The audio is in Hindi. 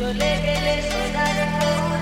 Yo le que le soy